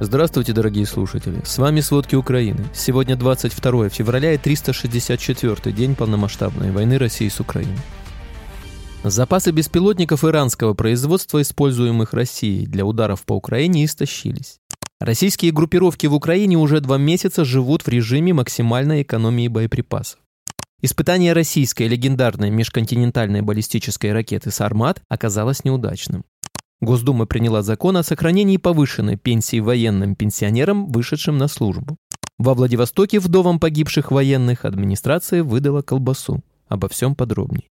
Здравствуйте, дорогие слушатели. С вами «Сводки Украины». Сегодня 22 февраля и 364 день полномасштабной войны России с Украиной. Запасы беспилотников иранского производства, используемых Россией для ударов по Украине, истощились. Российские группировки в Украине уже два месяца живут в режиме максимальной экономии боеприпасов. Испытание российской легендарной межконтинентальной баллистической ракеты «Сармат» оказалось неудачным. Госдума приняла закон о сохранении повышенной пенсии военным пенсионерам, вышедшим на службу. Во Владивостоке вдовам погибших военных администрация выдала колбасу. Обо всем подробней.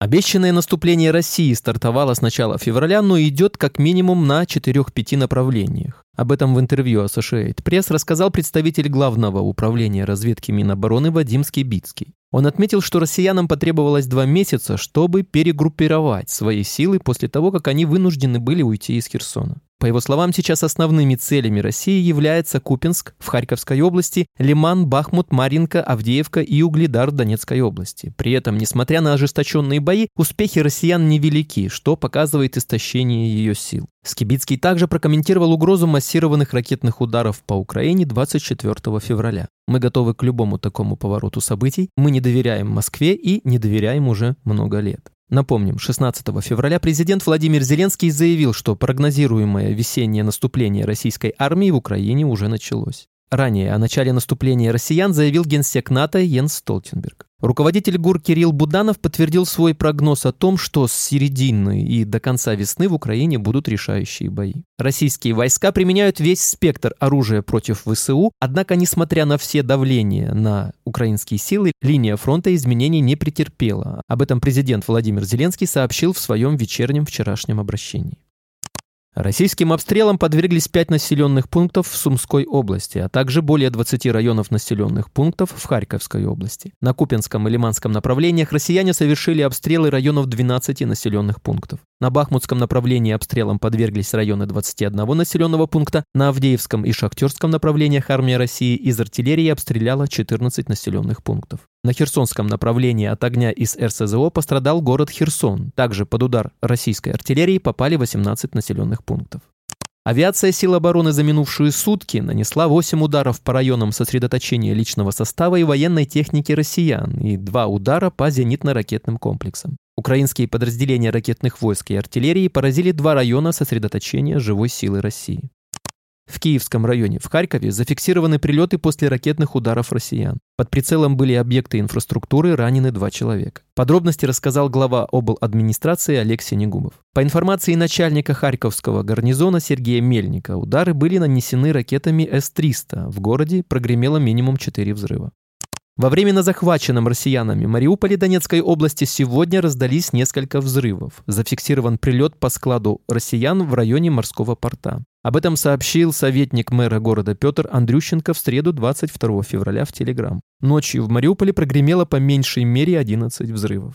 Обещанное наступление России стартовало с начала февраля, но идет как минимум на 4-5 направлениях. Об этом в интервью Associated Press рассказал представитель Главного управления разведки Минобороны Вадим Скибицкий. Он отметил, что россиянам потребовалось два месяца, чтобы перегруппировать свои силы после того, как они вынуждены были уйти из Херсона. По его словам, сейчас основными целями России являются Купинск в Харьковской области, Лиман, Бахмут, Маринка, Авдеевка и Угледар в Донецкой области. При этом, несмотря на ожесточенные бои, успехи россиян невелики, что показывает истощение ее сил. Скибицкий также прокомментировал угрозу массированных ракетных ударов по Украине 24 февраля. Мы готовы к любому такому повороту событий. Мы не доверяем Москве и не доверяем уже много лет. Напомним, 16 февраля президент Владимир Зеленский заявил, что прогнозируемое весеннее наступление российской армии в Украине уже началось. Ранее о начале наступления россиян заявил генсек НАТО Йенс Столтенберг. Руководитель ГУР Кирилл Буданов подтвердил свой прогноз о том, что с середины и до конца весны в Украине будут решающие бои. Российские войска применяют весь спектр оружия против ВСУ, однако, несмотря на все давления на украинские силы, линия фронта изменений не претерпела. Об этом президент Владимир Зеленский сообщил в своем вечернем вчерашнем обращении. Российским обстрелам подверглись пять населенных пунктов в Сумской области, а также более 20 районов населенных пунктов в Харьковской области. На Купинском и Лиманском направлениях россияне совершили обстрелы районов 12 населенных пунктов. На Бахмутском направлении обстрелам подверглись районы 21 населенного пункта, на Авдеевском и Шахтерском направлениях армия России из артиллерии обстреляла 14 населенных пунктов. На Херсонском направлении от огня из РСЗО пострадал город Херсон. Также под удар российской артиллерии попали 18 населенных пунктов. Авиация сил обороны за минувшие сутки нанесла 8 ударов по районам сосредоточения личного состава и военной техники россиян и 2 удара по зенитно-ракетным комплексам. Украинские подразделения ракетных войск и артиллерии поразили два района сосредоточения живой силы России. В Киевском районе в Харькове зафиксированы прилеты после ракетных ударов россиян. Под прицелом были объекты инфраструктуры, ранены два человека. Подробности рассказал глава обл. администрации Алексей Негубов. По информации начальника Харьковского гарнизона Сергея Мельника, удары были нанесены ракетами С-300. В городе прогремело минимум 4 взрыва. Во временно захваченном россиянами Мариуполе Донецкой области сегодня раздались несколько взрывов. Зафиксирован прилет по складу россиян в районе морского порта. Об этом сообщил советник мэра города Петр Андрющенко в среду 22 февраля в Телеграм. Ночью в Мариуполе прогремело по меньшей мере 11 взрывов.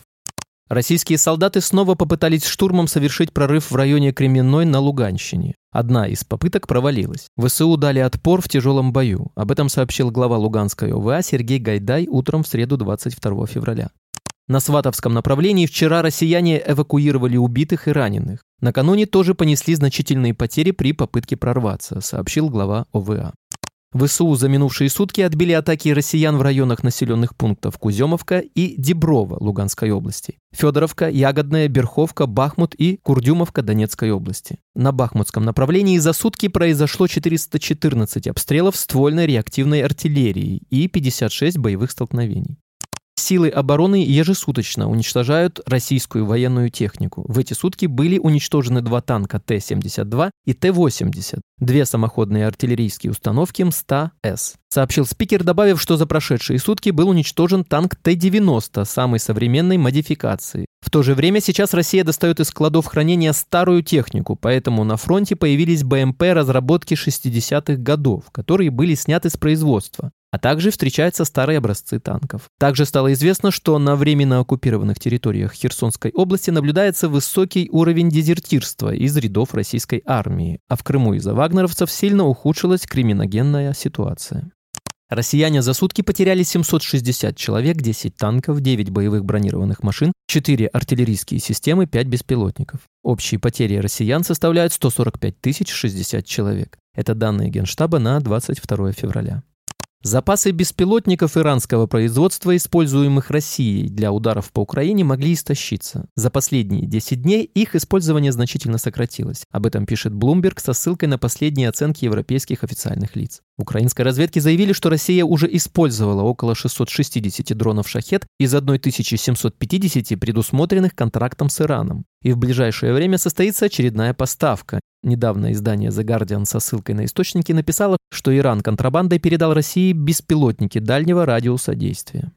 Российские солдаты снова попытались штурмом совершить прорыв в районе Кременной на Луганщине. Одна из попыток провалилась. ВСУ дали отпор в тяжелом бою. Об этом сообщил глава Луганской ОВА Сергей Гайдай утром в среду 22 февраля. На Сватовском направлении вчера россияне эвакуировали убитых и раненых. Накануне тоже понесли значительные потери при попытке прорваться, сообщил глава ОВА. ВСУ за минувшие сутки отбили атаки россиян в районах населенных пунктов Куземовка и Деброво Луганской области, Федоровка, Ягодная, Берховка, Бахмут и Курдюмовка Донецкой области. На Бахмутском направлении за сутки произошло 414 обстрелов ствольной реактивной артиллерии и 56 боевых столкновений. Силы обороны ежесуточно уничтожают российскую военную технику. В эти сутки были уничтожены два танка Т-72 и Т-80, две самоходные артиллерийские установки МСТА-С. Сообщил спикер, добавив, что за прошедшие сутки был уничтожен танк Т-90 самой современной модификации. В то же время сейчас Россия достает из складов хранения старую технику, поэтому на фронте появились БМП разработки 60-х годов, которые были сняты с производства а также встречаются старые образцы танков. Также стало известно, что на временно оккупированных территориях Херсонской области наблюдается высокий уровень дезертирства из рядов российской армии, а в Крыму из-за вагнеровцев сильно ухудшилась криминогенная ситуация. Россияне за сутки потеряли 760 человек, 10 танков, 9 боевых бронированных машин, 4 артиллерийские системы, 5 беспилотников. Общие потери россиян составляют 145 тысяч 60 человек. Это данные Генштаба на 22 февраля. Запасы беспилотников иранского производства, используемых Россией для ударов по Украине, могли истощиться. За последние 10 дней их использование значительно сократилось. Об этом пишет Bloomberg со ссылкой на последние оценки европейских официальных лиц. Украинской разведки заявили, что Россия уже использовала около 660 дронов «Шахет» из 1750 предусмотренных контрактом с Ираном. И в ближайшее время состоится очередная поставка. Недавно издание The Guardian со ссылкой на источники написало, что Иран контрабандой передал России беспилотники дальнего радиуса действия.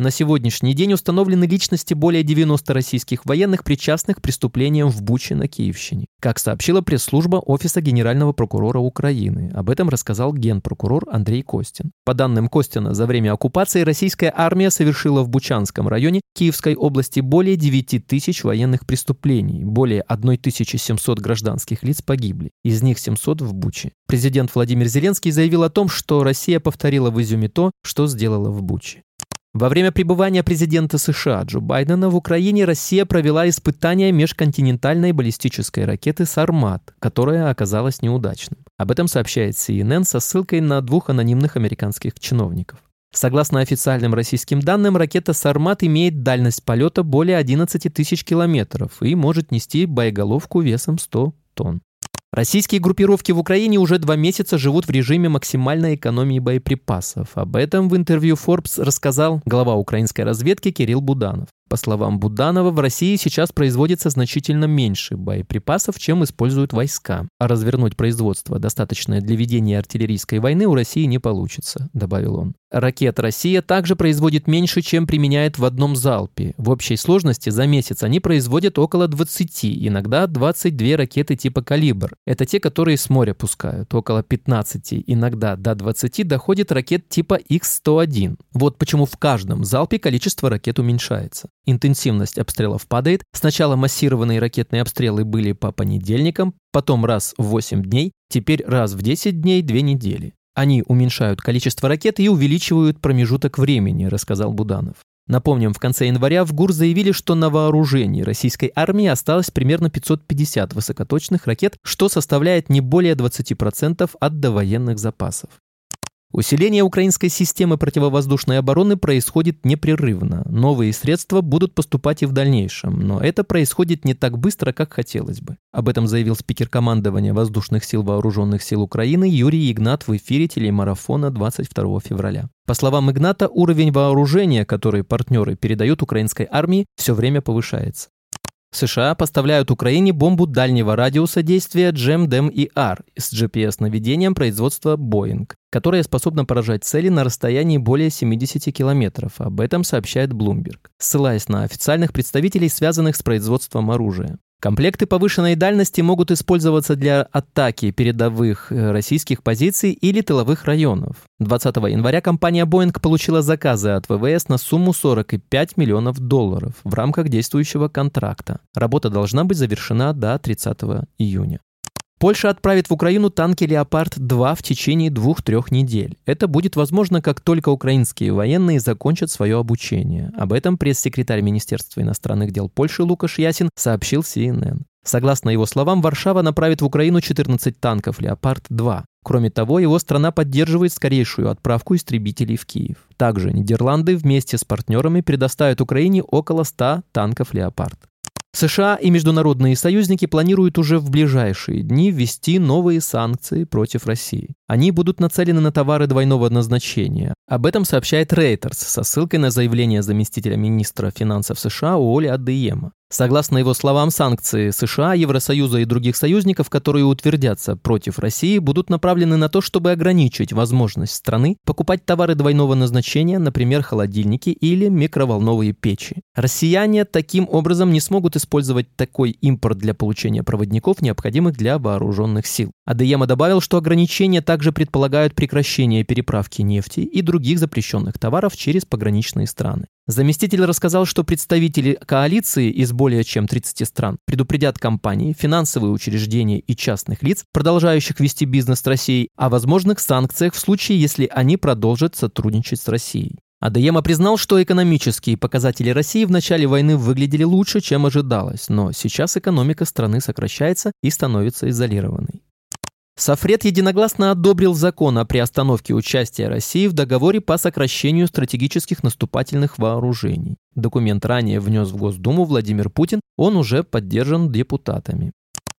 На сегодняшний день установлены личности более 90 российских военных, причастных к преступлениям в Буче на Киевщине. Как сообщила пресс-служба Офиса Генерального прокурора Украины. Об этом рассказал генпрокурор Андрей Костин. По данным Костина, за время оккупации российская армия совершила в Бучанском районе Киевской области более 9 тысяч военных преступлений. Более 1700 гражданских лиц погибли. Из них 700 в Буче. Президент Владимир Зеленский заявил о том, что Россия повторила в Изюме то, что сделала в Буче. Во время пребывания президента США Джо Байдена в Украине Россия провела испытания межконтинентальной баллистической ракеты «Сармат», которая оказалась неудачным. Об этом сообщает CNN со ссылкой на двух анонимных американских чиновников. Согласно официальным российским данным, ракета «Сармат» имеет дальность полета более 11 тысяч километров и может нести боеголовку весом 100 тонн. Российские группировки в Украине уже два месяца живут в режиме максимальной экономии боеприпасов. Об этом в интервью Forbes рассказал глава украинской разведки Кирилл Буданов. По словам Буданова, в России сейчас производится значительно меньше боеприпасов, чем используют войска. А развернуть производство, достаточное для ведения артиллерийской войны, у России не получится, добавил он. Ракет Россия также производит меньше, чем применяет в одном залпе. В общей сложности за месяц они производят около 20, иногда 22 ракеты типа «Калибр». Это те, которые с моря пускают. Около 15, иногда до 20 доходит ракет типа X-101. Вот почему в каждом залпе количество ракет уменьшается. Интенсивность обстрелов падает. Сначала массированные ракетные обстрелы были по понедельникам, потом раз в 8 дней, теперь раз в 10 дней 2 недели. Они уменьшают количество ракет и увеличивают промежуток времени, рассказал Буданов. Напомним, в конце января в ГУР заявили, что на вооружении российской армии осталось примерно 550 высокоточных ракет, что составляет не более 20% от довоенных запасов. Усиление украинской системы противовоздушной обороны происходит непрерывно. Новые средства будут поступать и в дальнейшем, но это происходит не так быстро, как хотелось бы. Об этом заявил спикер командования Воздушных сил Вооруженных сил Украины Юрий Игнат в эфире телемарафона 22 февраля. По словам Игната, уровень вооружения, который партнеры передают украинской армии, все время повышается. США поставляют Украине бомбу дальнего радиуса действия GEM-DEM-ER с GPS-наведением производства Boeing, которая способна поражать цели на расстоянии более 70 километров. Об этом сообщает Bloomberg, ссылаясь на официальных представителей, связанных с производством оружия. Комплекты повышенной дальности могут использоваться для атаки передовых э, российских позиций или тыловых районов. 20 января компания Boeing получила заказы от ВВС на сумму 45 миллионов долларов в рамках действующего контракта. Работа должна быть завершена до 30 июня. Польша отправит в Украину танки «Леопард-2» в течение двух-трех недель. Это будет возможно, как только украинские военные закончат свое обучение. Об этом пресс-секретарь Министерства иностранных дел Польши Лукаш Ясин сообщил CNN. Согласно его словам, Варшава направит в Украину 14 танков «Леопард-2». Кроме того, его страна поддерживает скорейшую отправку истребителей в Киев. Также Нидерланды вместе с партнерами предоставят Украине около 100 танков «Леопард». США и международные союзники планируют уже в ближайшие дни ввести новые санкции против России. Они будут нацелены на товары двойного назначения. Об этом сообщает Reuters со ссылкой на заявление заместителя министра финансов США Уоли Адеема. Согласно его словам, санкции США, Евросоюза и других союзников, которые утвердятся против России, будут направлены на то, чтобы ограничить возможность страны покупать товары двойного назначения, например, холодильники или микроволновые печи. Россияне таким образом не смогут использовать такой импорт для получения проводников, необходимых для вооруженных сил. Адеема добавил, что ограничения также предполагают прекращение переправки нефти и других запрещенных товаров через пограничные страны. Заместитель рассказал, что представители коалиции из более чем 30 стран предупредят компании, финансовые учреждения и частных лиц, продолжающих вести бизнес с Россией, о возможных санкциях в случае, если они продолжат сотрудничать с Россией. Адеема признал, что экономические показатели России в начале войны выглядели лучше, чем ожидалось, но сейчас экономика страны сокращается и становится изолированной. Софред единогласно одобрил закон о приостановке участия России в договоре по сокращению стратегических наступательных вооружений. Документ ранее внес в Госдуму Владимир Путин, он уже поддержан депутатами.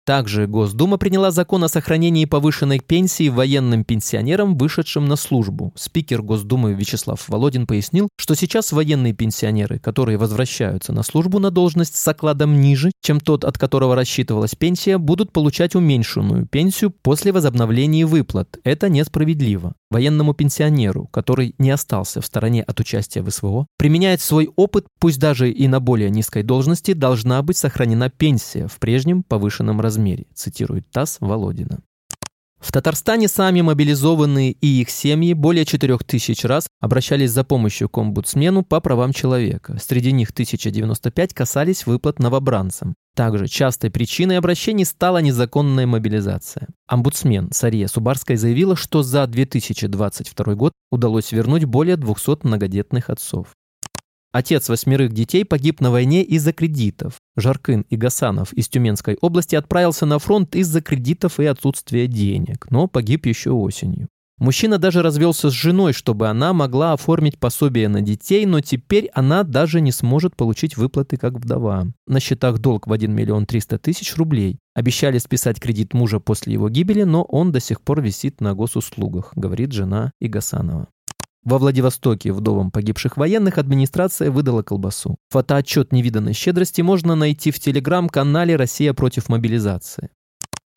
Также Госдума приняла закон о сохранении повышенной пенсии военным пенсионерам, вышедшим на службу. Спикер Госдумы Вячеслав Володин пояснил, что сейчас военные пенсионеры, которые возвращаются на службу на должность с окладом ниже, чем тот, от которого рассчитывалась пенсия, будут получать уменьшенную пенсию после возобновления выплат. Это несправедливо военному пенсионеру, который не остался в стороне от участия в СВО, применяет свой опыт, пусть даже и на более низкой должности, должна быть сохранена пенсия в прежнем повышенном размере, цитирует ТАСС Володина. В Татарстане сами мобилизованные и их семьи более 4000 раз обращались за помощью к омбудсмену по правам человека. Среди них 1095 касались выплат новобранцам. Также частой причиной обращений стала незаконная мобилизация. Омбудсмен Сария Субарская заявила, что за 2022 год удалось вернуть более 200 многодетных отцов. Отец восьмерых детей погиб на войне из-за кредитов. Жаркын и Гасанов из Тюменской области отправился на фронт из-за кредитов и отсутствия денег, но погиб еще осенью. Мужчина даже развелся с женой, чтобы она могла оформить пособие на детей, но теперь она даже не сможет получить выплаты как вдова. На счетах долг в 1 миллион 300 тысяч рублей. Обещали списать кредит мужа после его гибели, но он до сих пор висит на госуслугах, говорит жена Игасанова. Во Владивостоке вдовам погибших военных администрация выдала колбасу. Фотоотчет невиданной щедрости можно найти в телеграм-канале «Россия против мобилизации».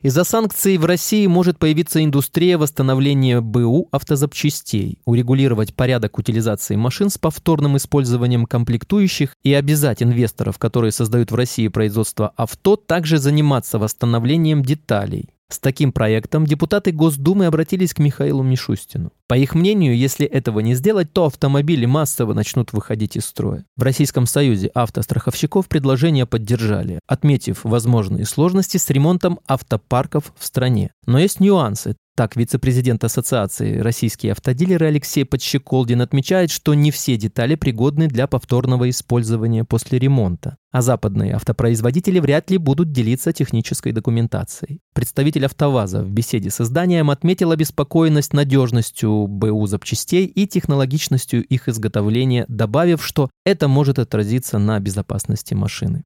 Из-за санкций в России может появиться индустрия восстановления БУ автозапчастей, урегулировать порядок утилизации машин с повторным использованием комплектующих и обязать инвесторов, которые создают в России производство авто, также заниматься восстановлением деталей. С таким проектом депутаты Госдумы обратились к Михаилу Мишустину. По их мнению, если этого не сделать, то автомобили массово начнут выходить из строя. В Российском Союзе автостраховщиков предложение поддержали, отметив возможные сложности с ремонтом автопарков в стране. Но есть нюансы. Так, вице-президент Ассоциации «Российские автодилеры» Алексей Подщеколдин отмечает, что не все детали пригодны для повторного использования после ремонта, а западные автопроизводители вряд ли будут делиться технической документацией. Представитель «АвтоВАЗа» в беседе с изданием отметил обеспокоенность надежностью БУ запчастей и технологичностью их изготовления, добавив, что это может отразиться на безопасности машины.